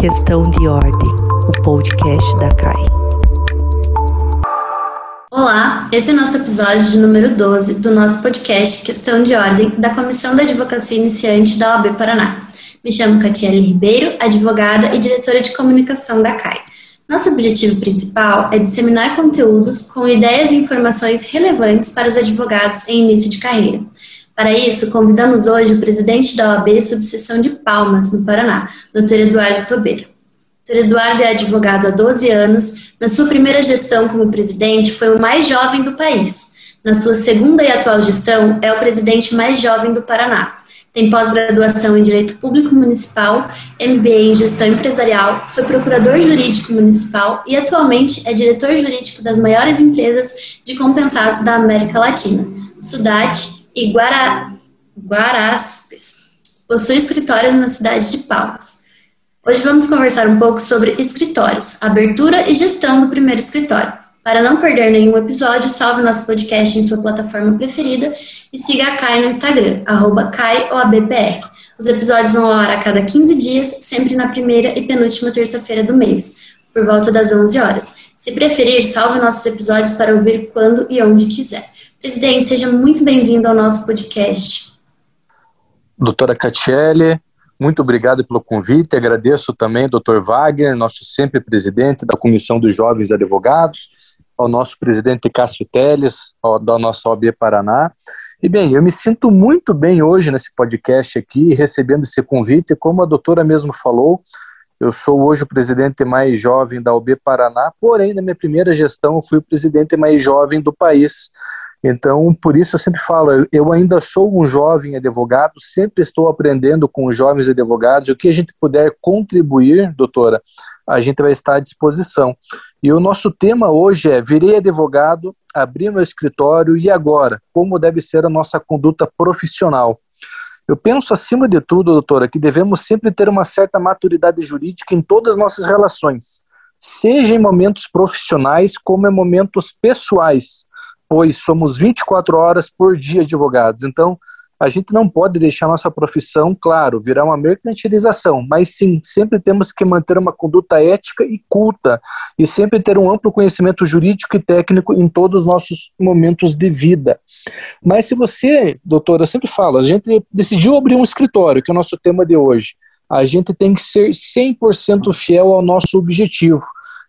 Questão de Ordem, o podcast da CAI. Olá, esse é nosso episódio de número 12 do nosso podcast Questão de Ordem da Comissão da Advocacia Iniciante da OAB Paraná. Me chamo Catiele Ribeiro, advogada e diretora de comunicação da CAI. Nosso objetivo principal é disseminar conteúdos com ideias e informações relevantes para os advogados em início de carreira. Para isso, convidamos hoje o presidente da OAB Subseção de Palmas, no Paraná, Dr. Eduardo Tobeiro. Dr. Eduardo é advogado há 12 anos. Na sua primeira gestão como presidente, foi o mais jovem do país. Na sua segunda e atual gestão, é o presidente mais jovem do Paraná. Tem pós-graduação em Direito Público Municipal, MBA em Gestão Empresarial, foi procurador jurídico municipal e atualmente é diretor jurídico das maiores empresas de compensados da América Latina, Sudate e Guara, Guaraspes. Possui escritório na cidade de Palmas. Hoje vamos conversar um pouco sobre escritórios, abertura e gestão do primeiro escritório. Para não perder nenhum episódio, salve nosso podcast em sua plataforma preferida e siga a Kai no Instagram, arroba KaiOABPR. Os episódios vão ao ar a cada 15 dias, sempre na primeira e penúltima terça-feira do mês, por volta das 11 horas. Se preferir, salve nossos episódios para ouvir quando e onde quiser. Presidente, seja muito bem-vindo ao nosso podcast. Doutora Catiele, muito obrigado pelo convite. Agradeço também ao doutor Wagner, nosso sempre presidente da Comissão dos Jovens Advogados, ao nosso presidente Cássio Teles, ao, da nossa OAB Paraná. E bem, eu me sinto muito bem hoje nesse podcast aqui, recebendo esse convite. Como a doutora mesmo falou, eu sou hoje o presidente mais jovem da OAB Paraná, porém, na minha primeira gestão, eu fui o presidente mais jovem do país. Então, por isso eu sempre falo, eu ainda sou um jovem advogado, sempre estou aprendendo com os jovens advogados, o que a gente puder contribuir, doutora, a gente vai estar à disposição. E o nosso tema hoje é: virei advogado, abri meu escritório e agora? Como deve ser a nossa conduta profissional? Eu penso, acima de tudo, doutora, que devemos sempre ter uma certa maturidade jurídica em todas as nossas relações, seja em momentos profissionais como em momentos pessoais pois somos 24 horas por dia advogados. Então, a gente não pode deixar nossa profissão, claro, virar uma mercantilização, mas sim, sempre temos que manter uma conduta ética e culta e sempre ter um amplo conhecimento jurídico e técnico em todos os nossos momentos de vida. Mas se você, doutora, sempre falo, a gente decidiu abrir um escritório, que é o nosso tema de hoje, a gente tem que ser 100% fiel ao nosso objetivo.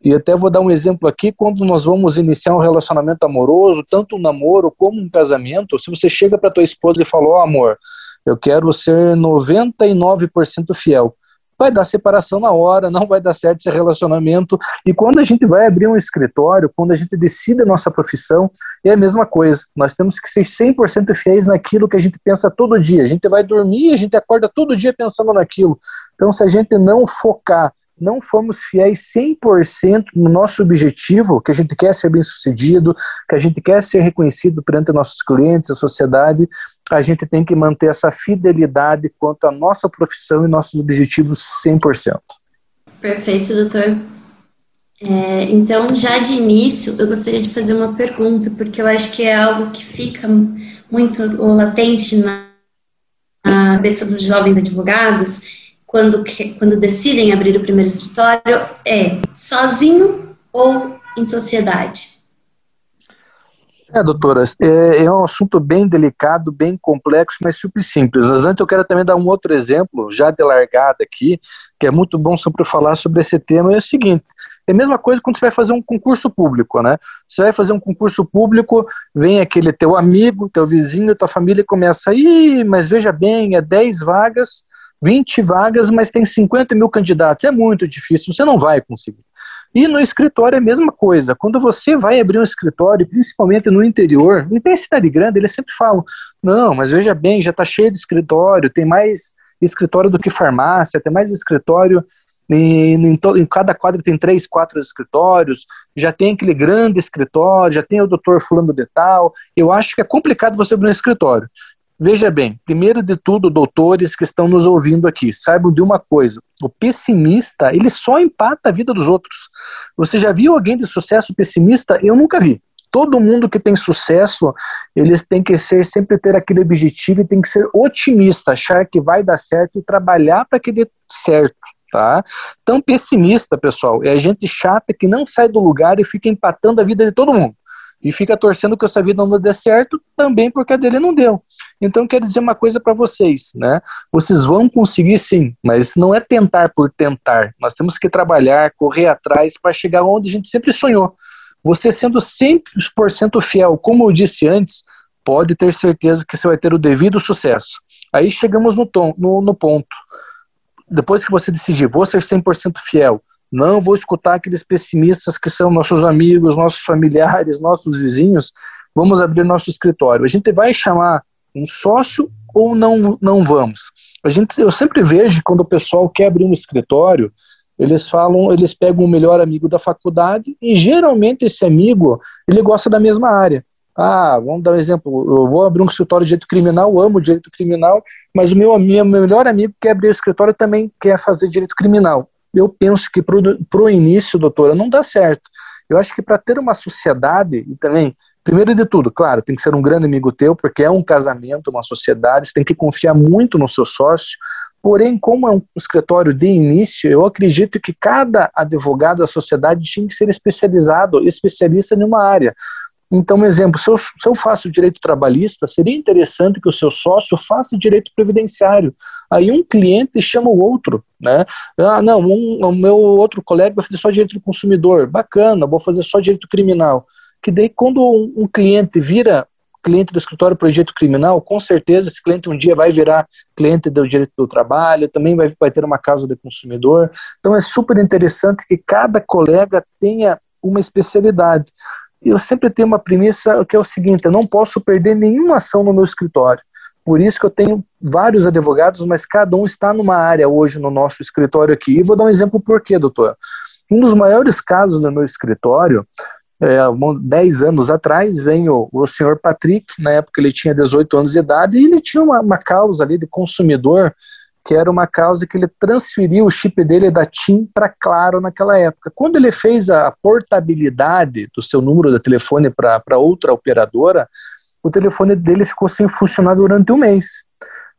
E até vou dar um exemplo aqui, quando nós vamos iniciar um relacionamento amoroso, tanto um namoro como um casamento, se você chega para tua esposa e fala, ó oh, amor, eu quero ser 99% fiel, vai dar separação na hora, não vai dar certo esse relacionamento. E quando a gente vai abrir um escritório, quando a gente decide a nossa profissão, é a mesma coisa. Nós temos que ser 100% fiéis naquilo que a gente pensa todo dia. A gente vai dormir, a gente acorda todo dia pensando naquilo. Então, se a gente não focar não fomos fiéis 100% no nosso objetivo, que a gente quer ser bem sucedido, que a gente quer ser reconhecido perante nossos clientes, a sociedade, a gente tem que manter essa fidelidade quanto à nossa profissão e nossos objetivos 100%. Perfeito, doutor. É, então, já de início, eu gostaria de fazer uma pergunta, porque eu acho que é algo que fica muito latente na cabeça dos jovens advogados, quando, quando decidem abrir o primeiro escritório é sozinho ou em sociedade? É, doutora, é, é, um assunto bem delicado, bem complexo, mas super simples. Mas antes eu quero também dar um outro exemplo, já de largada aqui, que é muito bom sempre falar sobre esse tema, é o seguinte, é a mesma coisa quando você vai fazer um concurso público, né? Você vai fazer um concurso público, vem aquele teu amigo, teu vizinho, tua família começa, aí, mas veja bem, é 10 vagas, 20 vagas, mas tem 50 mil candidatos. É muito difícil, você não vai conseguir. E no escritório é a mesma coisa. Quando você vai abrir um escritório, principalmente no interior, e tem cidade grande, eles sempre falam: não, mas veja bem, já está cheio de escritório, tem mais escritório do que farmácia, tem mais escritório. Em, em, em cada quadro tem três, quatro escritórios, já tem aquele grande escritório, já tem o doutor fulano de tal. Eu acho que é complicado você abrir um escritório. Veja bem, primeiro de tudo, doutores que estão nos ouvindo aqui, saibam de uma coisa: o pessimista ele só empata a vida dos outros. Você já viu alguém de sucesso pessimista? Eu nunca vi. Todo mundo que tem sucesso, eles têm que ser sempre ter aquele objetivo e tem que ser otimista, achar que vai dar certo e trabalhar para que dê certo. tá? Tão pessimista, pessoal, é gente chata que não sai do lugar e fica empatando a vida de todo mundo. E fica torcendo que essa vida não dê certo, também porque a dele não deu. Então, quero dizer uma coisa para vocês, né? Vocês vão conseguir sim, mas não é tentar por tentar. Nós temos que trabalhar, correr atrás para chegar onde a gente sempre sonhou. Você sendo 100% fiel, como eu disse antes, pode ter certeza que você vai ter o devido sucesso. Aí chegamos no, tom, no, no ponto. Depois que você decidir, vou ser 100% fiel, não vou escutar aqueles pessimistas que são nossos amigos, nossos familiares, nossos vizinhos, vamos abrir nosso escritório. A gente vai chamar um sócio ou não, não vamos? A gente, eu sempre vejo quando o pessoal quer abrir um escritório, eles falam, eles pegam o melhor amigo da faculdade e geralmente esse amigo, ele gosta da mesma área. Ah, vamos dar um exemplo, eu vou abrir um escritório de direito criminal, amo direito criminal, mas o meu, meu melhor amigo que quer abrir o escritório também quer fazer direito criminal. Eu penso que para o início, doutora, não dá certo. Eu acho que para ter uma sociedade, e também, primeiro de tudo, claro, tem que ser um grande amigo teu, porque é um casamento, uma sociedade, você tem que confiar muito no seu sócio, Porém, como é um escritório de início, eu acredito que cada advogado da sociedade tinha que ser especializado, especialista em uma área. Então, um exemplo, se eu, se eu, faço direito trabalhista, seria interessante que o seu sócio faça direito previdenciário. Aí um cliente chama o outro, né? Ah, não, um, o meu outro colega vai fazer só direito do consumidor. Bacana, vou fazer só direito criminal. Que daí, quando um, um cliente vira cliente do escritório projeto criminal, com certeza esse cliente um dia vai virar cliente do direito do trabalho, também vai, vai ter uma causa de consumidor. Então é super interessante que cada colega tenha uma especialidade. Eu sempre tenho uma premissa que é o seguinte: eu não posso perder nenhuma ação no meu escritório. Por isso que eu tenho vários advogados, mas cada um está numa área hoje no nosso escritório aqui. E vou dar um exemplo por quê, doutor. Um dos maiores casos no meu escritório é, 10 anos atrás, vem o, o senhor Patrick, na época ele tinha 18 anos de idade, e ele tinha uma, uma causa ali de consumidor, que era uma causa que ele transferiu o chip dele da TIM para Claro naquela época. Quando ele fez a portabilidade do seu número de telefone para outra operadora, o telefone dele ficou sem funcionar durante um mês.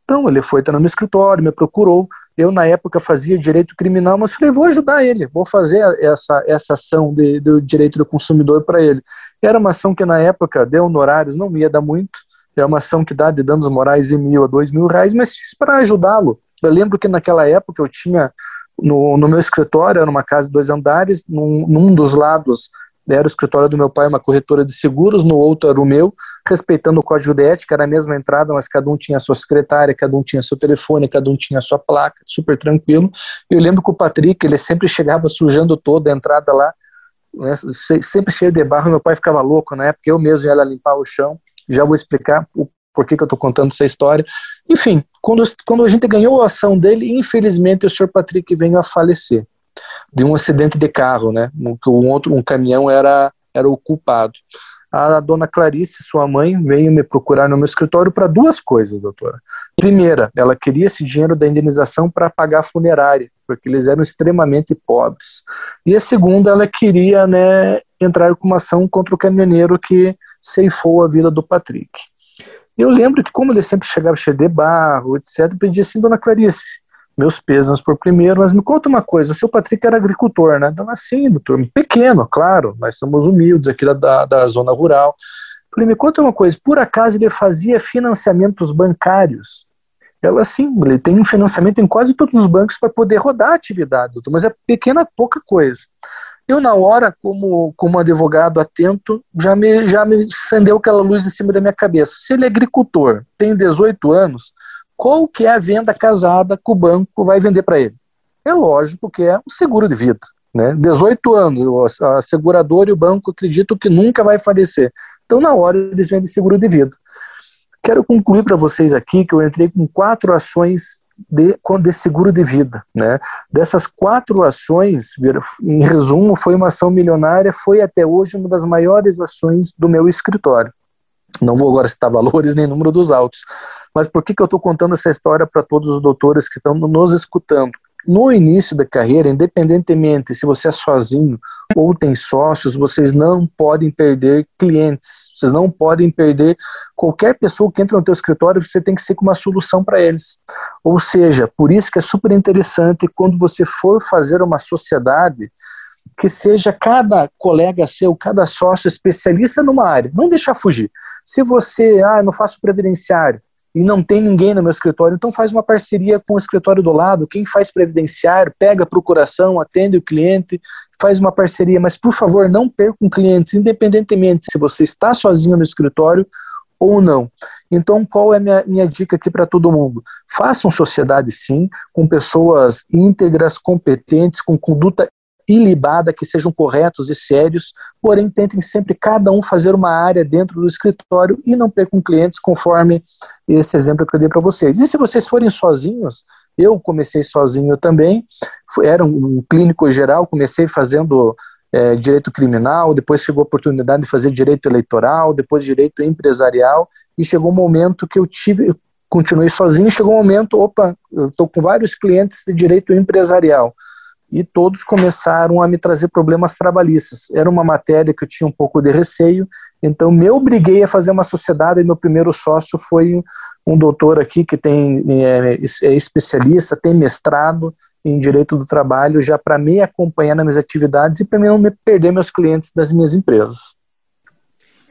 Então ele foi no meu escritório, me procurou. Eu, na época, fazia direito criminal, mas falei, vou ajudar ele, vou fazer essa, essa ação de, do direito do consumidor para ele. Era uma ação que, na época, de honorários não ia dar muito, é uma ação que dá de danos morais de mil a dois mil reais, mas fiz para ajudá-lo. Eu lembro que naquela época eu tinha no, no meu escritório, era uma casa de dois andares, num, num dos lados era o escritório do meu pai, uma corretora de seguros, no outro era o meu, respeitando o código de ética, era a mesma entrada, mas cada um tinha sua secretária, cada um tinha seu telefone, cada um tinha sua placa, super tranquilo. Eu lembro que o Patrick, ele sempre chegava sujando toda a entrada lá, né, sempre cheio de barro, meu pai ficava louco na época, eu mesmo ia lá limpar o chão, já vou explicar o porquê que eu estou contando essa história. Enfim, quando, quando a gente ganhou a ação dele, infelizmente o senhor Patrick veio a falecer de um acidente de carro, né? Que um outro, um caminhão era era o culpado. A dona Clarice, sua mãe, veio me procurar no meu escritório para duas coisas, doutora. Primeira, ela queria esse dinheiro da indenização para pagar a funerária, porque eles eram extremamente pobres. E a segunda, ela queria né, entrar com uma ação contra o caminhoneiro que ceifou a vida do Patrick. Eu lembro que, como ele sempre chegava cheio de barro, etc., pedia assim, dona Clarice, meus pêsames por primeiro, mas me conta uma coisa, o seu Patrick era agricultor, né? Então, assim, doutor, pequeno, claro, nós somos humildes aqui da, da, da zona rural. Falei, me conta uma coisa, por acaso ele fazia financiamentos bancários? Ela, sim, ele tem um financiamento em quase todos os bancos para poder rodar a atividade, doutor, mas é pequena, pouca coisa. Eu, na hora, como, como advogado atento, já me, já me acendeu aquela luz em cima da minha cabeça. Se ele é agricultor, tem 18 anos, qual que é a venda casada que o banco vai vender para ele? É lógico que é um seguro de vida. Né? 18 anos, a seguradora e o banco acreditam que nunca vai falecer. Então, na hora, eles vendem seguro de vida. Quero concluir para vocês aqui que eu entrei com quatro ações de, de seguro de vida. Né? Dessas quatro ações, em resumo, foi uma ação milionária, foi até hoje uma das maiores ações do meu escritório. Não vou agora citar valores nem número dos autos. Mas por que, que eu estou contando essa história para todos os doutores que estão nos escutando? No início da carreira, independentemente se você é sozinho ou tem sócios, vocês não podem perder clientes, vocês não podem perder qualquer pessoa que entra no teu escritório, você tem que ser com uma solução para eles. Ou seja, por isso que é super interessante quando você for fazer uma sociedade, que seja cada colega seu, cada sócio especialista numa área, não deixar fugir. Se você, ah, não faço previdenciário, e não tem ninguém no meu escritório, então faz uma parceria com o escritório do lado, quem faz previdenciário, pega a procuração, atende o cliente, faz uma parceria, mas por favor, não percam clientes, independentemente se você está sozinho no escritório ou não. Então, qual é a minha, minha dica aqui para todo mundo? Façam sociedade sim, com pessoas íntegras, competentes, com conduta ilibada, que sejam corretos e sérios, porém tentem sempre cada um fazer uma área dentro do escritório e não percam clientes conforme esse exemplo que eu dei para vocês. E se vocês forem sozinhos, eu comecei sozinho também, era um clínico geral, comecei fazendo é, direito criminal, depois chegou a oportunidade de fazer direito eleitoral, depois direito empresarial, e chegou um momento que eu tive, continuei sozinho, chegou um momento, opa, eu estou com vários clientes de direito empresarial e todos começaram a me trazer problemas trabalhistas. Era uma matéria que eu tinha um pouco de receio, então me obriguei a fazer uma sociedade e meu primeiro sócio foi um doutor aqui que tem é, é especialista, tem mestrado em direito do trabalho, já para me acompanhar nas minhas atividades e para não me perder meus clientes das minhas empresas.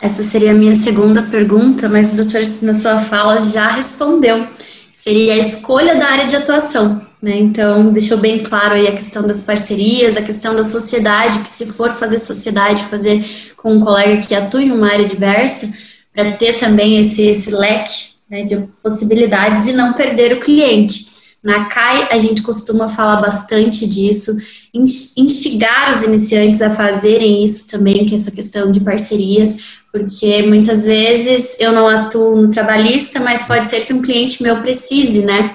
Essa seria a minha segunda pergunta, mas o doutor, na sua fala, já respondeu. Seria a escolha da área de atuação. Né? Então, deixou bem claro aí a questão das parcerias, a questão da sociedade, que se for fazer sociedade, fazer com um colega que atua em uma área diversa, para ter também esse, esse leque né, de possibilidades e não perder o cliente. Na CAI, a gente costuma falar bastante disso, instigar os iniciantes a fazerem isso também, que é essa questão de parcerias, porque muitas vezes eu não atuo no trabalhista, mas pode ser que um cliente meu precise, né?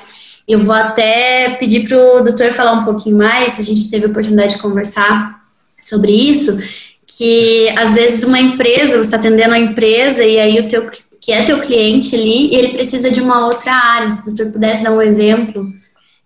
Eu vou até pedir para o doutor falar um pouquinho mais, a gente teve a oportunidade de conversar sobre isso, que às vezes uma empresa, você está atendendo a empresa e aí o teu que é teu cliente ali, ele precisa de uma outra área. Se o doutor pudesse dar um exemplo.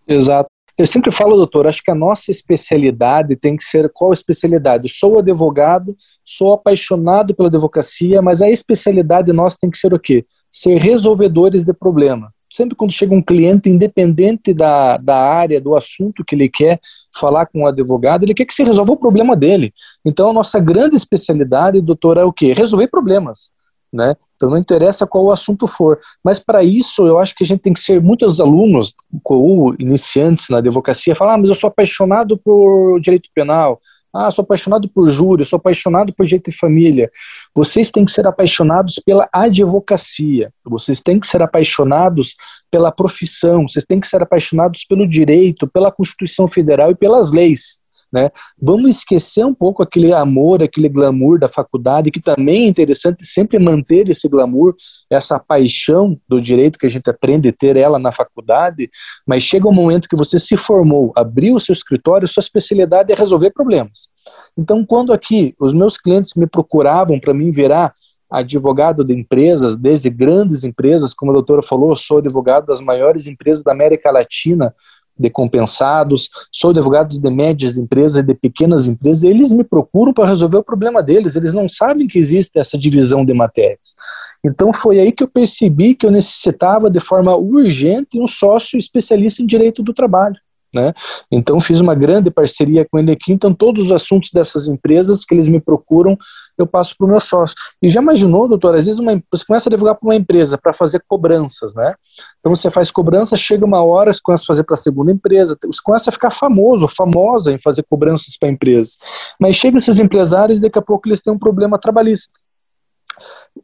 Exato. Eu sempre falo, doutor, acho que a nossa especialidade tem que ser qual especialidade? sou advogado, sou apaixonado pela advocacia, mas a especialidade nossa tem que ser o quê? Ser resolvedores de problema sempre quando chega um cliente, independente da, da área, do assunto que ele quer falar com o advogado, ele quer que se resolva o problema dele. Então, a nossa grande especialidade, doutor, é o quê? Resolver problemas. Né? Então, não interessa qual o assunto for. Mas, para isso, eu acho que a gente tem que ser muitos alunos, ou iniciantes na advocacia, falar: ah, mas eu sou apaixonado por direito penal, ah, sou apaixonado por júri, sou apaixonado por jeito de família. Vocês têm que ser apaixonados pela advocacia, vocês têm que ser apaixonados pela profissão, vocês têm que ser apaixonados pelo direito, pela Constituição Federal e pelas leis. Né? Vamos esquecer um pouco aquele amor, aquele glamour da faculdade, que também é interessante sempre manter esse glamour, essa paixão do direito que a gente aprende a ter ela na faculdade, mas chega um momento que você se formou, abriu o seu escritório, sua especialidade é resolver problemas. Então, quando aqui os meus clientes me procuravam para mim virar advogado de empresas, desde grandes empresas, como a doutora falou, sou advogado das maiores empresas da América Latina, de compensados, sou advogado de médias empresas e de pequenas empresas, eles me procuram para resolver o problema deles, eles não sabem que existe essa divisão de matérias. Então foi aí que eu percebi que eu necessitava de forma urgente um sócio especialista em direito do trabalho. Né? Então fiz uma grande parceria com ele aqui, então todos os assuntos dessas empresas que eles me procuram, eu passo para o meu sócio. E já imaginou, doutor, às vezes uma, você começa a divulgar para uma empresa para fazer cobranças, né? Então você faz cobrança, chega uma hora, você começa a fazer para a segunda empresa, você começa a ficar famoso, famosa em fazer cobranças para empresas. Mas chega esses empresários e daqui a pouco eles têm um problema trabalhista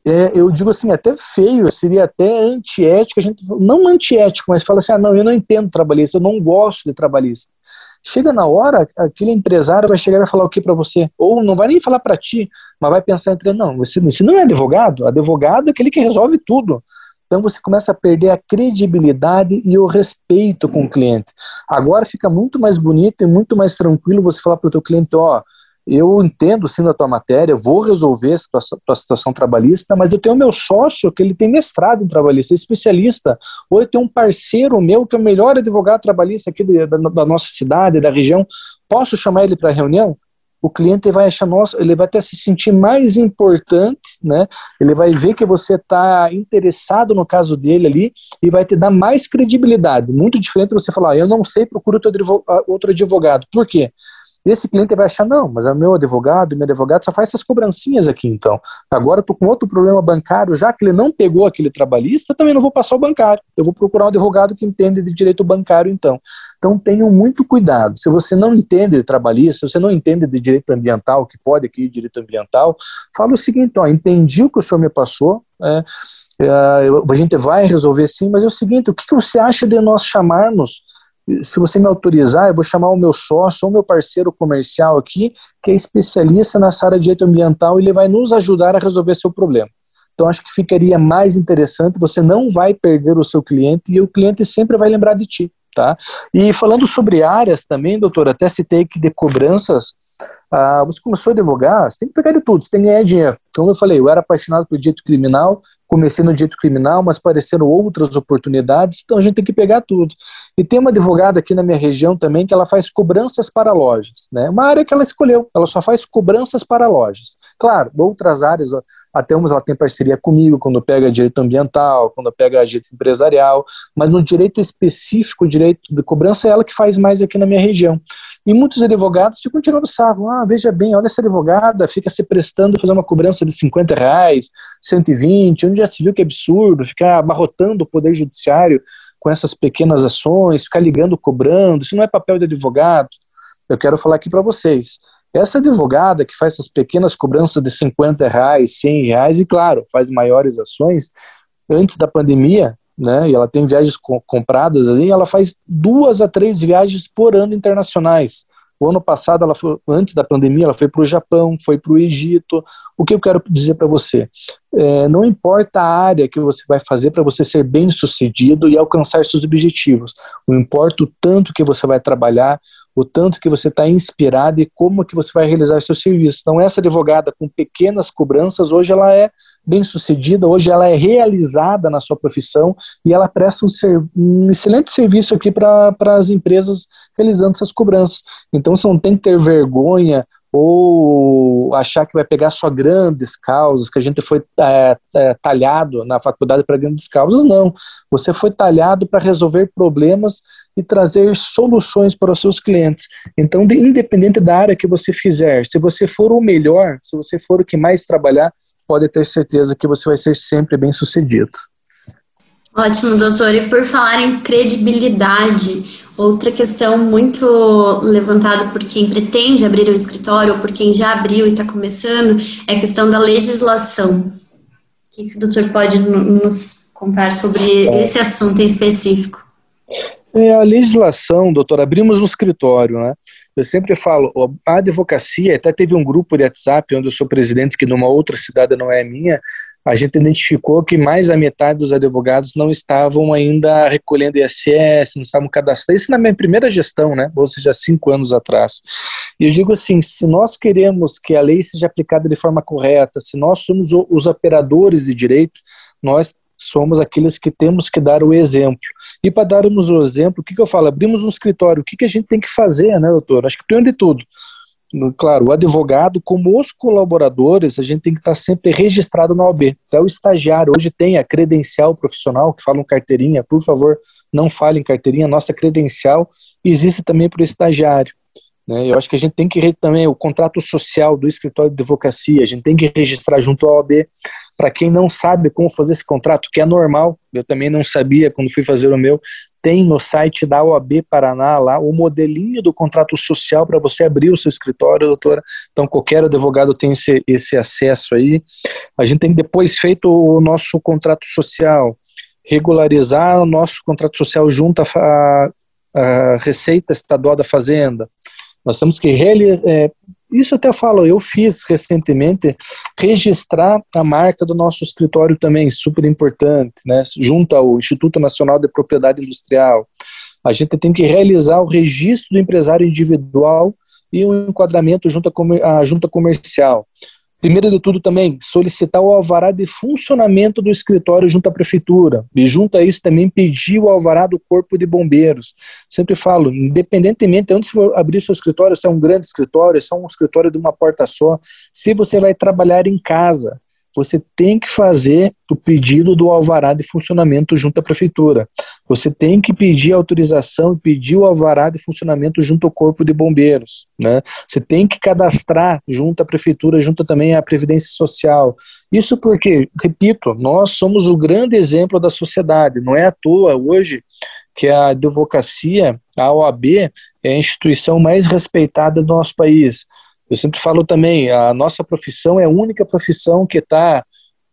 é, eu digo assim, até feio, seria até antiético, a gente não antiético, mas fala assim, ah, não, eu não entendo trabalhista, eu não gosto de trabalhista. Chega na hora, aquele empresário vai chegar e vai falar o que para você? Ou não vai nem falar para ti, mas vai pensar entre, não, você, você não é advogado, advogado é aquele que resolve tudo. Então você começa a perder a credibilidade e o respeito com o cliente. Agora fica muito mais bonito e muito mais tranquilo você falar para o teu cliente, ó, eu entendo sim da tua matéria, vou resolver a tua, tua situação trabalhista, mas eu tenho meu sócio que ele tem mestrado em trabalhista, é especialista, ou eu tenho um parceiro meu que é o melhor advogado trabalhista aqui da, da nossa cidade, da região, posso chamar ele para reunião? o cliente vai achar, nossa, ele vai até se sentir mais importante, né? Ele vai ver que você está interessado no caso dele ali e vai te dar mais credibilidade. Muito diferente de você falar, ah, eu não sei, procura outro advogado. Por quê? Esse cliente vai achar, não, mas é meu advogado, meu advogado só faz essas cobrancinhas aqui, então. Agora eu tô com outro problema bancário, já que ele não pegou aquele trabalhista, também não vou passar o bancário. Eu vou procurar um advogado que entende de direito bancário, então. Então tenham muito cuidado. Se você não entende de trabalhista, se você não entende de direito ambiental, que pode aqui direito ambiental, fala o seguinte, ó, entendi o que o senhor me passou, é, é, a gente vai resolver sim, mas é o seguinte, o que, que você acha de nós chamarmos se você me autorizar, eu vou chamar o meu sócio ou meu parceiro comercial aqui, que é especialista nessa área de direito ambiental, e ele vai nos ajudar a resolver seu problema. Então, acho que ficaria mais interessante, você não vai perder o seu cliente e o cliente sempre vai lembrar de ti. Tá? E falando sobre áreas também, doutor, até citei que de cobranças, ah, você começou a advogar, você tem que pegar de tudo, você tem que ganhar dinheiro. Como eu falei, eu era apaixonado por direito criminal, comecei no direito criminal, mas apareceram outras oportunidades, então a gente tem que pegar tudo. E tem uma advogada aqui na minha região também que ela faz cobranças para lojas, né? Uma área que ela escolheu, ela só faz cobranças para lojas. Claro, outras áreas, até umas ela tem parceria comigo quando pega direito ambiental, quando pega direito empresarial, mas no direito específico, direito de cobrança é ela que faz mais aqui na minha região. E muitos advogados ficam tirando sarro, ah, veja bem, olha essa advogada, fica se prestando a fazer uma cobrança de 50 reais, 120, onde já se viu que é absurdo, ficar abarrotando o poder judiciário com essas pequenas ações, ficar ligando, cobrando, isso não é papel de advogado. Eu quero falar aqui para vocês. Essa advogada que faz essas pequenas cobranças de 50 reais, 100 reais, e claro, faz maiores ações, antes da pandemia, né, e ela tem viagens co compradas ali, ela faz duas a três viagens por ano internacionais. O ano passado, ela foi, antes da pandemia, ela foi para o Japão, foi para o Egito. O que eu quero dizer para você? É, não importa a área que você vai fazer para você ser bem sucedido e alcançar seus objetivos. Não importa o tanto que você vai trabalhar, o tanto que você está inspirado e como que você vai realizar seu serviço. Então, essa advogada com pequenas cobranças, hoje ela é bem sucedida, hoje ela é realizada na sua profissão e ela presta um, ser, um excelente serviço aqui para as empresas realizando essas cobranças. Então você não tem que ter vergonha ou achar que vai pegar só grandes causas, que a gente foi é, é, talhado na faculdade para grandes causas, não. Você foi talhado para resolver problemas e trazer soluções para os seus clientes. Então, de, independente da área que você fizer, se você for o melhor, se você for o que mais trabalhar, pode ter certeza que você vai ser sempre bem sucedido. Ótimo, doutor. E por falar em credibilidade, outra questão muito levantada por quem pretende abrir um escritório ou por quem já abriu e está começando é a questão da legislação. O que, que o doutor pode nos contar sobre esse assunto em específico? É, a legislação, doutor, abrimos um escritório, né? Eu sempre falo, a advocacia, até teve um grupo de WhatsApp onde eu sou presidente, que numa outra cidade não é minha, a gente identificou que mais da metade dos advogados não estavam ainda recolhendo ISS, não estavam cadastrados. Isso na minha primeira gestão, né? Ou seja, cinco anos atrás. E eu digo assim: se nós queremos que a lei seja aplicada de forma correta, se nós somos os operadores de direito, nós somos aqueles que temos que dar o exemplo. E para darmos o exemplo, o que, que eu falo? Abrimos um escritório, o que, que a gente tem que fazer, né, doutor? Acho que primeiro de tudo, claro, o advogado, como os colaboradores, a gente tem que estar sempre registrado na OAB. Até o estagiário, hoje tem a credencial profissional, que falam carteirinha, por favor, não falem carteirinha, nossa credencial existe também para o estagiário. Né? Eu acho que a gente tem que também o contrato social do escritório de advocacia, a gente tem que registrar junto à OAB. Para quem não sabe como fazer esse contrato, que é normal, eu também não sabia quando fui fazer o meu, tem no site da OAB Paraná lá o modelinho do contrato social para você abrir o seu escritório, doutora. Então, qualquer advogado tem esse, esse acesso aí. A gente tem depois feito o nosso contrato social, regularizar o nosso contrato social junto à, à Receita Estadual da Fazenda, nós temos que é, isso até falo, eu fiz recentemente registrar a marca do nosso escritório também, super importante, né? Junto ao Instituto Nacional de Propriedade Industrial. A gente tem que realizar o registro do empresário individual e um enquadramento junto à junta comercial. Primeiro de tudo também, solicitar o alvará de funcionamento do escritório junto à prefeitura. E junto a isso também pedir o alvará do corpo de bombeiros. Sempre falo, independentemente, de for abrir seu escritório, se é um grande escritório, se é um escritório de uma porta só, se você vai trabalhar em casa, você tem que fazer o pedido do alvará de funcionamento junto à prefeitura. Você tem que pedir autorização pedir o alvará de funcionamento junto ao corpo de bombeiros. Né? Você tem que cadastrar junto à prefeitura, junto também à Previdência Social. Isso porque, repito, nós somos o grande exemplo da sociedade. Não é à toa hoje que a advocacia, a OAB, é a instituição mais respeitada do nosso país. Eu sempre falo também, a nossa profissão é a única profissão que está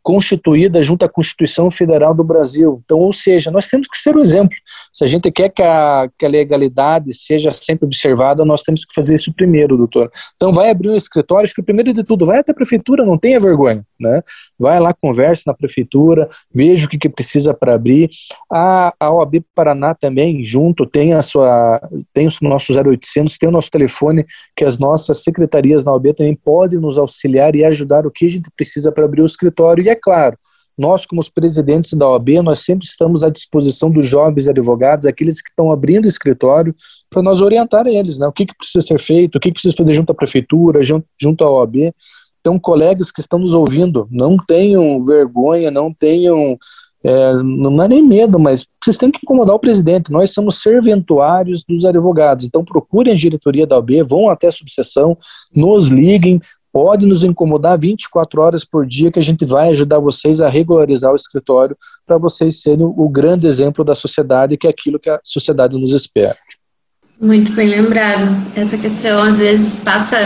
constituída junto à Constituição Federal do Brasil. Então, ou seja, nós temos que ser o um exemplo. Se a gente quer que a, que a legalidade seja sempre observada, nós temos que fazer isso primeiro, doutor. Então, vai abrir um escritório, acho que primeiro de tudo, vai até a prefeitura, não tenha vergonha, né? Vai lá, converse na prefeitura, veja o que, que precisa para abrir. A, a OAB Paraná também, junto, tem a sua, tem o nosso 0800, tem o nosso telefone, que as nossas secretarias na OAB também podem nos auxiliar e ajudar o que a gente precisa para abrir o escritório. E é claro, nós, como os presidentes da OAB, nós sempre estamos à disposição dos jovens advogados, aqueles que estão abrindo escritório, para nós orientar eles, né? O que, que precisa ser feito, o que, que precisa fazer junto à prefeitura, junto, junto à OAB. Então, colegas que estão nos ouvindo, não tenham vergonha, não tenham, é, não é nem medo, mas vocês têm que incomodar o presidente. Nós somos serventuários dos advogados. Então, procurem a diretoria da OAB, vão até a subseção, nos liguem, pode nos incomodar 24 horas por dia, que a gente vai ajudar vocês a regularizar o escritório para vocês serem o grande exemplo da sociedade, que é aquilo que a sociedade nos espera. Muito bem lembrado. Essa questão às vezes passa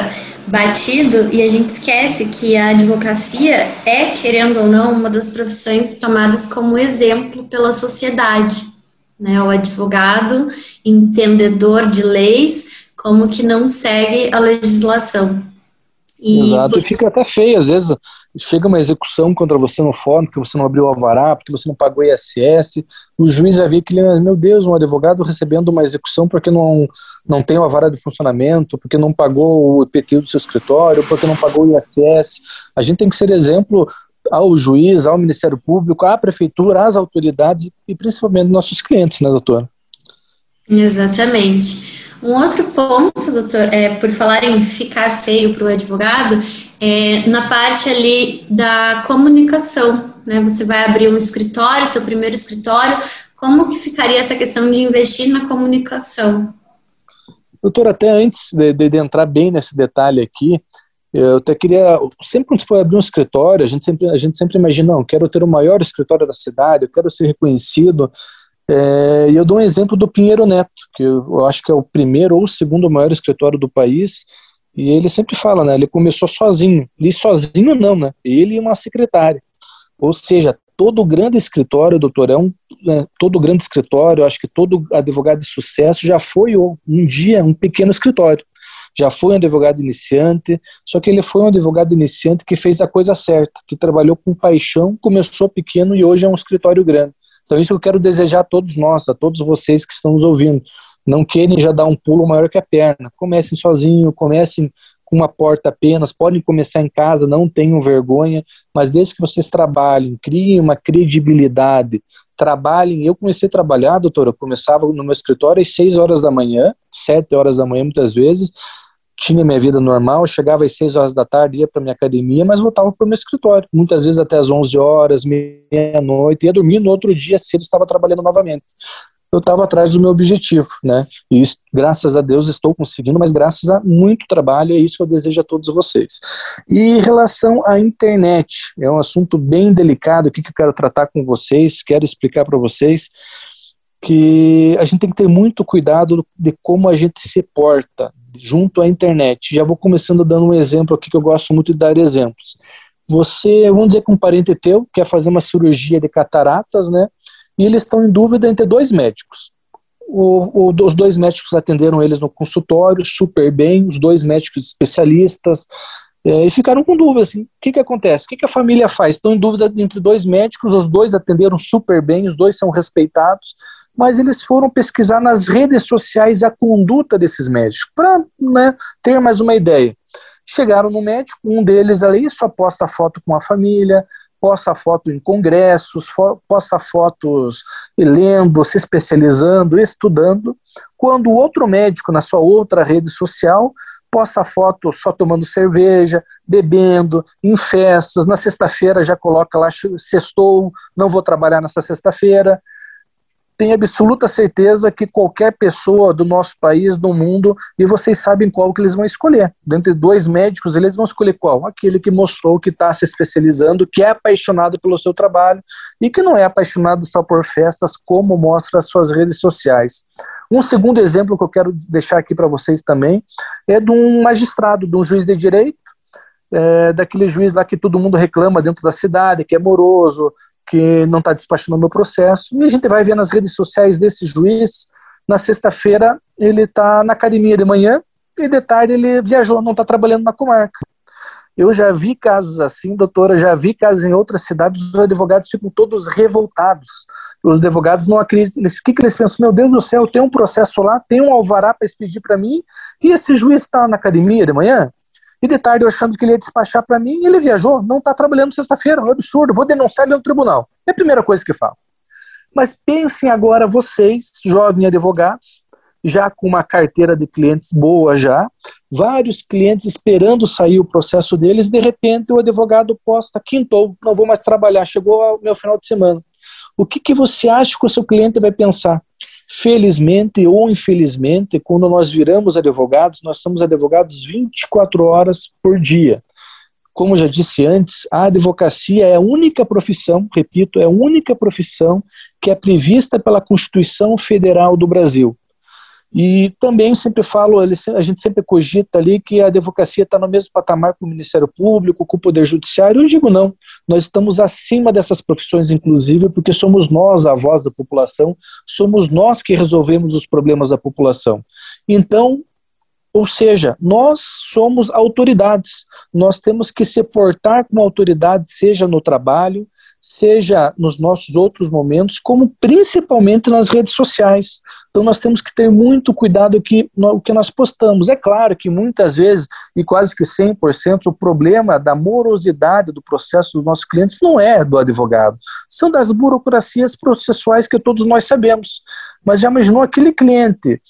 batido e a gente esquece que a advocacia é, querendo ou não, uma das profissões tomadas como exemplo pela sociedade. Né? O advogado, entendedor de leis, como que não segue a legislação. E Exato, e fica até feio, às vezes chega uma execução contra você no fórum, porque você não abriu o alvará, porque você não pagou ISS, o juiz vai ver que ele, meu Deus, um advogado recebendo uma execução porque não, não tem o alvará de funcionamento, porque não pagou o IPTU do seu escritório, porque não pagou o ISS. A gente tem que ser exemplo ao juiz, ao Ministério Público, à Prefeitura, às autoridades e principalmente nossos clientes, né, doutora? Exatamente. Um outro ponto, doutor, é, por falar em ficar feio para o advogado, é na parte ali da comunicação, né? Você vai abrir um escritório, seu primeiro escritório, como que ficaria essa questão de investir na comunicação? Doutor, até antes de, de, entrar bem nesse detalhe aqui, eu até queria, sempre quando você for abrir um escritório, a gente sempre, a gente sempre imagina, não, quero ter o maior escritório da cidade, eu quero ser reconhecido, é, e eu dou um exemplo do Pinheiro Neto, que eu acho que é o primeiro ou o segundo maior escritório do país, e ele sempre fala, né, ele começou sozinho, e sozinho não, né, ele e uma secretária, ou seja, todo grande escritório, doutor, é um, né, todo grande escritório, acho que todo advogado de sucesso já foi um dia um pequeno escritório, já foi um advogado iniciante, só que ele foi um advogado iniciante que fez a coisa certa, que trabalhou com paixão, começou pequeno e hoje é um escritório grande. Então, isso eu quero desejar a todos nós, a todos vocês que estão nos ouvindo. Não querem já dar um pulo maior que a perna. Comecem sozinho, comecem com uma porta apenas, podem começar em casa, não tenham vergonha, mas desde que vocês trabalhem, criem uma credibilidade, trabalhem. Eu comecei a trabalhar, doutora, eu começava no meu escritório às 6 horas da manhã, 7 horas da manhã muitas vezes, tinha minha vida normal, chegava às 6 horas da tarde, ia para minha academia, mas voltava para o meu escritório, muitas vezes até às 11 horas, meia-noite, ia dormir no outro dia ele estava trabalhando novamente. Eu estava atrás do meu objetivo, né? E isso, graças a Deus, estou conseguindo, mas graças a muito trabalho, é isso que eu desejo a todos vocês. E em relação à internet, é um assunto bem delicado, o que eu quero tratar com vocês, quero explicar para vocês que a gente tem que ter muito cuidado de como a gente se porta junto à internet. Já vou começando dando um exemplo aqui que eu gosto muito de dar exemplos. Você, vamos dizer que um parente teu quer fazer uma cirurgia de cataratas, né? E eles estão em dúvida entre dois médicos. O, o, os dois médicos atenderam eles no consultório super bem, os dois médicos especialistas, é, e ficaram com dúvida, assim, o que, que acontece? O que, que a família faz? Estão em dúvida entre dois médicos, os dois atenderam super bem, os dois são respeitados, mas eles foram pesquisar nas redes sociais a conduta desses médicos, para né, ter mais uma ideia. Chegaram no médico, um deles ali só posta foto com a família, posta foto em congressos, fo posta fotos lendo, se especializando, estudando, quando o outro médico na sua outra rede social posta foto só tomando cerveja, bebendo, em festas, na sexta-feira já coloca lá, sextou, não vou trabalhar nessa sexta-feira, tenho absoluta certeza que qualquer pessoa do nosso país, do mundo, e vocês sabem qual que eles vão escolher. Dentre dois médicos, eles vão escolher qual? Aquele que mostrou que está se especializando, que é apaixonado pelo seu trabalho e que não é apaixonado só por festas, como mostra as suas redes sociais. Um segundo exemplo que eu quero deixar aqui para vocês também é de um magistrado, de um juiz de direito, é, daquele juiz lá que todo mundo reclama dentro da cidade, que é moroso, que não está despachando o meu processo. E a gente vai ver nas redes sociais desse juiz. Na sexta-feira, ele está na academia de manhã e de tarde ele viajou, não está trabalhando na comarca. Eu já vi casos assim, doutora, já vi casos em outras cidades, os advogados ficam todos revoltados. Os advogados não acreditam. O que, que eles pensam? Meu Deus do céu, tem um processo lá, tem um alvará para expedir para mim, e esse juiz está na academia de manhã? E de tarde eu achando que ele ia despachar para mim, ele viajou, não está trabalhando sexta-feira, é um absurdo, vou denunciar ele no tribunal. É a primeira coisa que falo. Mas pensem agora vocês, jovens advogados, já com uma carteira de clientes boa já, vários clientes esperando sair o processo deles, de repente o advogado posta, quintou, não vou mais trabalhar, chegou ao meu final de semana. O que, que você acha que o seu cliente vai pensar? Felizmente ou infelizmente, quando nós viramos advogados, nós somos advogados 24 horas por dia. Como já disse antes, a advocacia é a única profissão, repito, é a única profissão que é prevista pela Constituição Federal do Brasil. E também sempre falo, a gente sempre cogita ali que a advocacia está no mesmo patamar com o Ministério Público, com o Poder Judiciário. Eu digo não, nós estamos acima dessas profissões, inclusive, porque somos nós a voz da população, somos nós que resolvemos os problemas da população. Então, ou seja, nós somos autoridades, nós temos que se portar como autoridade, seja no trabalho, seja nos nossos outros momentos, como principalmente nas redes sociais. Então nós temos que ter muito cuidado que o que nós postamos. É claro que muitas vezes, e quase que 100%, o problema da morosidade do processo dos nossos clientes não é do advogado, são das burocracias processuais que todos nós sabemos. Mas já imaginou aquele cliente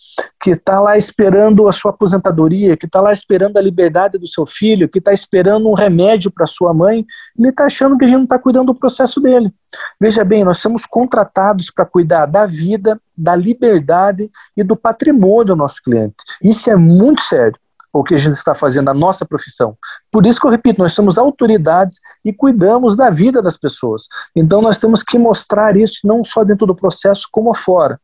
que está lá esperando a sua aposentadoria, que está lá esperando a liberdade do seu filho, que está esperando um remédio para sua mãe, ele está achando que a gente não está cuidando do processo dele. Veja bem, nós somos contratados para cuidar da vida, da liberdade e do patrimônio do nosso cliente. Isso é muito sério o que a gente está fazendo na nossa profissão. Por isso que eu repito, nós somos autoridades e cuidamos da vida das pessoas. Então nós temos que mostrar isso não só dentro do processo, como fora.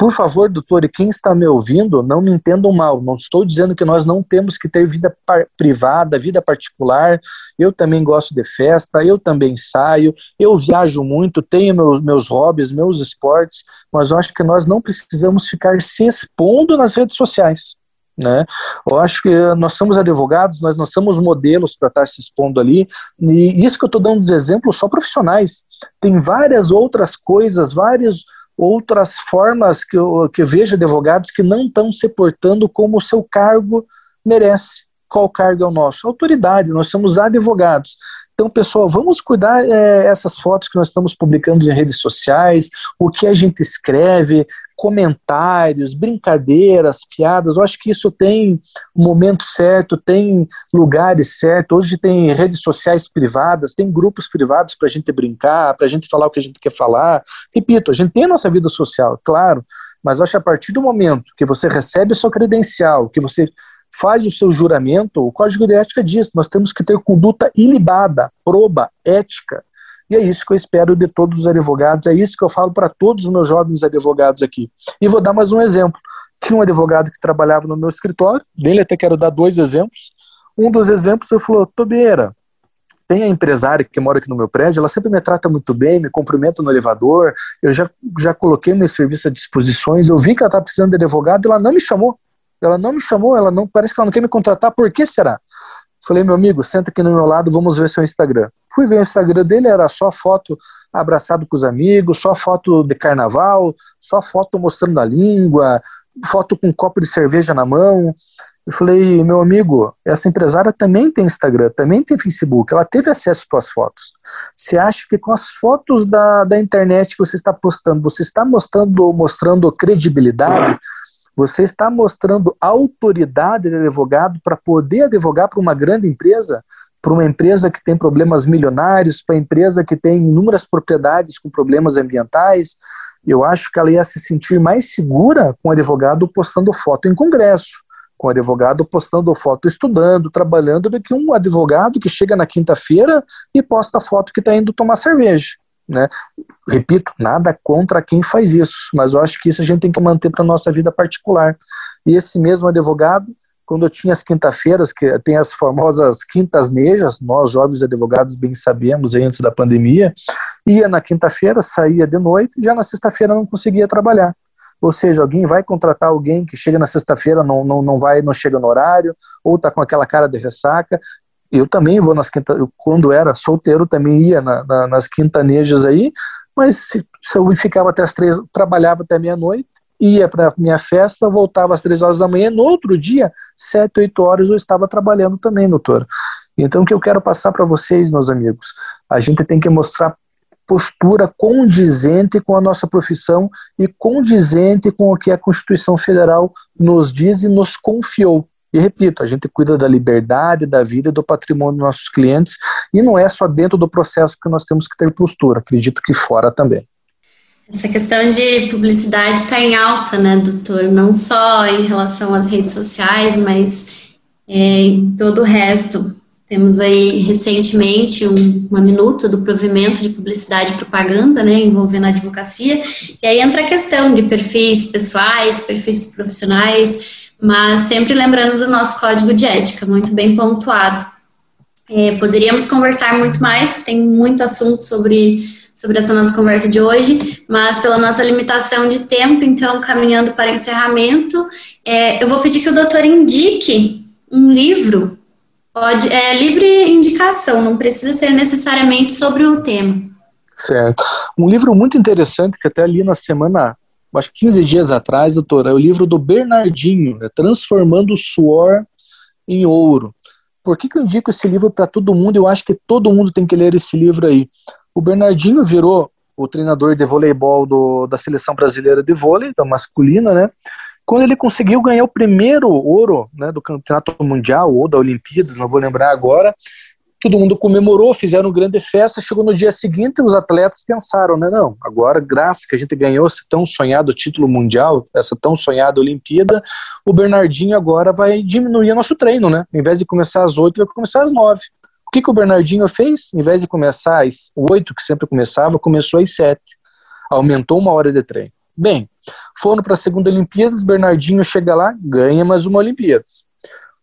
Por favor, doutor, e quem está me ouvindo, não me entendam mal. Não estou dizendo que nós não temos que ter vida privada, vida particular. Eu também gosto de festa, eu também saio, eu viajo muito, tenho meus, meus hobbies, meus esportes, mas eu acho que nós não precisamos ficar se expondo nas redes sociais. Né? Eu acho que nós somos advogados, nós não somos modelos para estar se expondo ali, e isso que eu estou dando de exemplos só profissionais. Tem várias outras coisas, várias outras formas que eu, que eu vejo advogados que não estão se portando como o seu cargo merece. Qual cargo é o nosso? Autoridade, nós somos advogados. Então, pessoal, vamos cuidar é, essas fotos que nós estamos publicando em redes sociais, o que a gente escreve, comentários, brincadeiras, piadas. Eu acho que isso tem um momento certo, tem lugares certos. Hoje tem redes sociais privadas, tem grupos privados para a gente brincar, para a gente falar o que a gente quer falar. Repito, a gente tem a nossa vida social, claro, mas acho que a partir do momento que você recebe a sua credencial, que você faz o seu juramento, o Código de Ética diz, nós temos que ter conduta ilibada, proba, ética. E é isso que eu espero de todos os advogados, é isso que eu falo para todos os meus jovens advogados aqui. E vou dar mais um exemplo. Tinha um advogado que trabalhava no meu escritório, dele até quero dar dois exemplos. Um dos exemplos, ele falou, Tobeira, tem a empresária que mora aqui no meu prédio, ela sempre me trata muito bem, me cumprimenta no elevador, eu já, já coloquei meu serviço à disposição, eu vi que ela está precisando de advogado, ela não me chamou. Ela não me chamou, ela não parece que ela não quer me contratar, por que será? Falei, meu amigo, senta aqui no meu lado, vamos ver seu Instagram. Fui ver o Instagram dele, era só foto abraçado com os amigos, só foto de carnaval, só foto mostrando a língua, foto com um copo de cerveja na mão. Eu falei, meu amigo, essa empresária também tem Instagram, também tem Facebook, ela teve acesso às suas fotos. Você acha que com as fotos da, da internet que você está postando, você está mostrando, mostrando credibilidade? Você está mostrando autoridade de advogado para poder advogar para uma grande empresa? Para uma empresa que tem problemas milionários, para empresa que tem inúmeras propriedades com problemas ambientais, eu acho que ela ia se sentir mais segura com o advogado postando foto em congresso, com o advogado postando foto estudando, trabalhando, do que um advogado que chega na quinta-feira e posta foto que está indo tomar cerveja. Né? Repito, nada contra quem faz isso, mas eu acho que isso a gente tem que manter para nossa vida particular. E esse mesmo advogado quando eu tinha as quinta-feiras, que tem as famosas quintas nejas, nós jovens advogados bem sabemos antes da pandemia, ia na quinta-feira, saía de noite, já na sexta-feira não conseguia trabalhar. Ou seja, alguém vai contratar alguém que chega na sexta-feira, não, não, não vai, não chega no horário, ou está com aquela cara de ressaca. Eu também vou nas quinta, eu, quando era solteiro, também ia na, na, nas quintanejas aí, mas se, se eu ficava até as três, trabalhava até meia-noite, ia para minha festa, voltava às três horas da manhã, no outro dia, sete, oito horas, eu estava trabalhando também, doutor. Então, o que eu quero passar para vocês, meus amigos, a gente tem que mostrar postura condizente com a nossa profissão e condizente com o que a Constituição Federal nos diz e nos confiou. E repito, a gente cuida da liberdade, da vida e do patrimônio dos nossos clientes, e não é só dentro do processo que nós temos que ter postura, acredito que fora também. Essa questão de publicidade está em alta, né, doutor? Não só em relação às redes sociais, mas é, em todo o resto. Temos aí recentemente um, uma minuta do provimento de publicidade e propaganda, né, envolvendo a advocacia, e aí entra a questão de perfis pessoais, perfis profissionais, mas sempre lembrando do nosso código de ética, muito bem pontuado. É, poderíamos conversar muito mais, tem muito assunto sobre sobre essa nossa conversa de hoje, mas pela nossa limitação de tempo, então, caminhando para encerramento, é, eu vou pedir que o doutor indique um livro, pode, é livre indicação, não precisa ser necessariamente sobre o tema. Certo. Um livro muito interessante que até li na semana, acho que 15 dias atrás, doutor, é o livro do Bernardinho, é Transformando o Suor em Ouro. Por que, que eu indico esse livro para todo mundo? Eu acho que todo mundo tem que ler esse livro aí. O Bernardinho virou o treinador de voleibol do, da seleção brasileira de vôlei, da masculina, né? Quando ele conseguiu ganhar o primeiro ouro né, do campeonato mundial ou da Olimpíadas, não vou lembrar agora, todo mundo comemorou, fizeram grande festa. Chegou no dia seguinte, os atletas pensaram, né? Não, agora, graças que a gente ganhou esse tão sonhado título mundial, essa tão sonhada Olimpíada, o Bernardinho agora vai diminuir nosso treino, né? Em vez de começar às oito, vai começar às nove. O que, que o Bernardinho fez? Em vez de começar às 8, que sempre começava, começou às 7. Aumentou uma hora de treino. Bem, foram para a segunda Olimpíadas, Bernardinho chega lá, ganha mais uma Olimpíadas.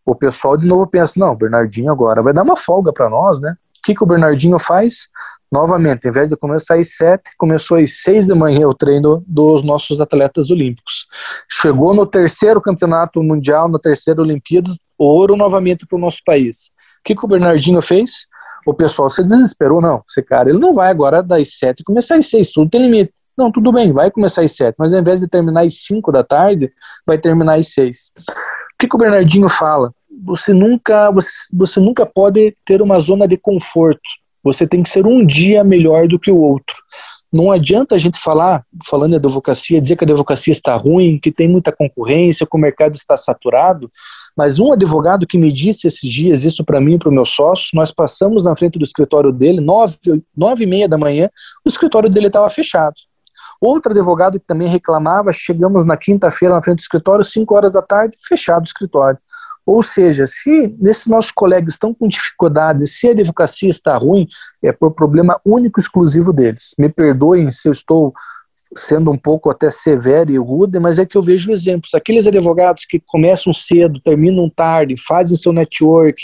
O pessoal de novo pensa, não, Bernardinho agora vai dar uma folga para nós, né? O que, que o Bernardinho faz? Novamente, em vez de começar às 7, começou às 6 da manhã o treino dos nossos atletas olímpicos. Chegou no terceiro campeonato mundial, na terceira Olimpíadas, ouro novamente para o nosso país que, que o Bernardinho fez? O pessoal se desesperou, não, esse cara, ele não vai agora das sete começar às seis, tudo tem limite. Não, tudo bem, vai começar às sete, mas ao invés de terminar às cinco da tarde, vai terminar às seis. O que, que o Bernardinho fala? Você nunca, você, você nunca pode ter uma zona de conforto. Você tem que ser um dia melhor do que o outro. Não adianta a gente falar, falando de advocacia, dizer que a advocacia está ruim, que tem muita concorrência, que o mercado está saturado, mas um advogado que me disse esses dias, isso para mim e para o meu sócio, nós passamos na frente do escritório dele, nove, nove e meia da manhã, o escritório dele estava fechado. Outro advogado que também reclamava, chegamos na quinta-feira na frente do escritório, cinco horas da tarde, fechado o escritório. Ou seja, se nesses nossos colegas estão com dificuldade, se a advocacia está ruim, é por problema único exclusivo deles. Me perdoem se eu estou sendo um pouco até severo e rude, mas é que eu vejo exemplos. Aqueles advogados que começam cedo, terminam tarde, fazem seu network,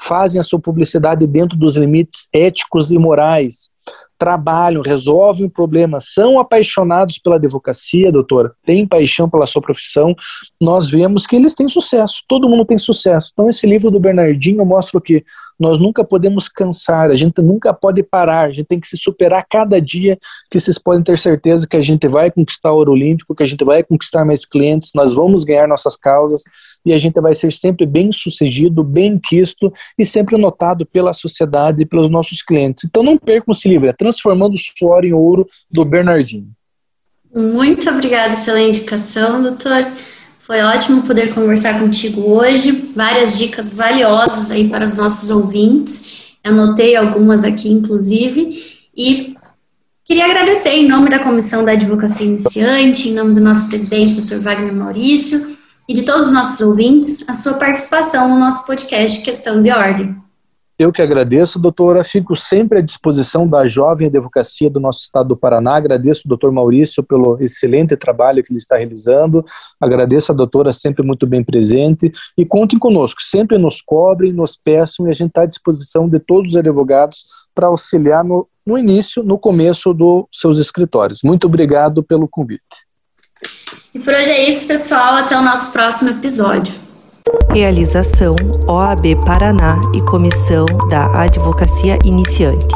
fazem a sua publicidade dentro dos limites éticos e morais, trabalham, resolvem o problema, são apaixonados pela advocacia, doutora, têm paixão pela sua profissão, nós vemos que eles têm sucesso, todo mundo tem sucesso. Então, esse livro do Bernardinho mostra o que nós nunca podemos cansar, a gente nunca pode parar, a gente tem que se superar cada dia, que vocês podem ter certeza que a gente vai conquistar o ouro olímpico, que a gente vai conquistar mais clientes, nós vamos ganhar nossas causas, e a gente vai ser sempre bem sucedido, bem quisto e sempre notado pela sociedade e pelos nossos clientes. Então não percam esse livro, é Transformando o Suor em Ouro, do Bernardinho. Muito obrigada pela indicação, doutor. Foi ótimo poder conversar contigo hoje. Várias dicas valiosas aí para os nossos ouvintes. Anotei algumas aqui, inclusive. E queria agradecer em nome da Comissão da Advocacia Iniciante, em nome do nosso presidente, Dr. Wagner Maurício, e de todos os nossos ouvintes, a sua participação no nosso podcast Questão de Ordem. Eu que agradeço, doutora. Fico sempre à disposição da jovem advocacia do nosso estado do Paraná. Agradeço o doutor Maurício pelo excelente trabalho que ele está realizando. Agradeço a doutora sempre muito bem presente. E contem conosco, sempre nos cobrem, nos peçam e a gente está à disposição de todos os advogados para auxiliar no, no início, no começo dos seus escritórios. Muito obrigado pelo convite. E por hoje é isso, pessoal. Até o nosso próximo episódio. Realização OAB Paraná e Comissão da Advocacia Iniciante.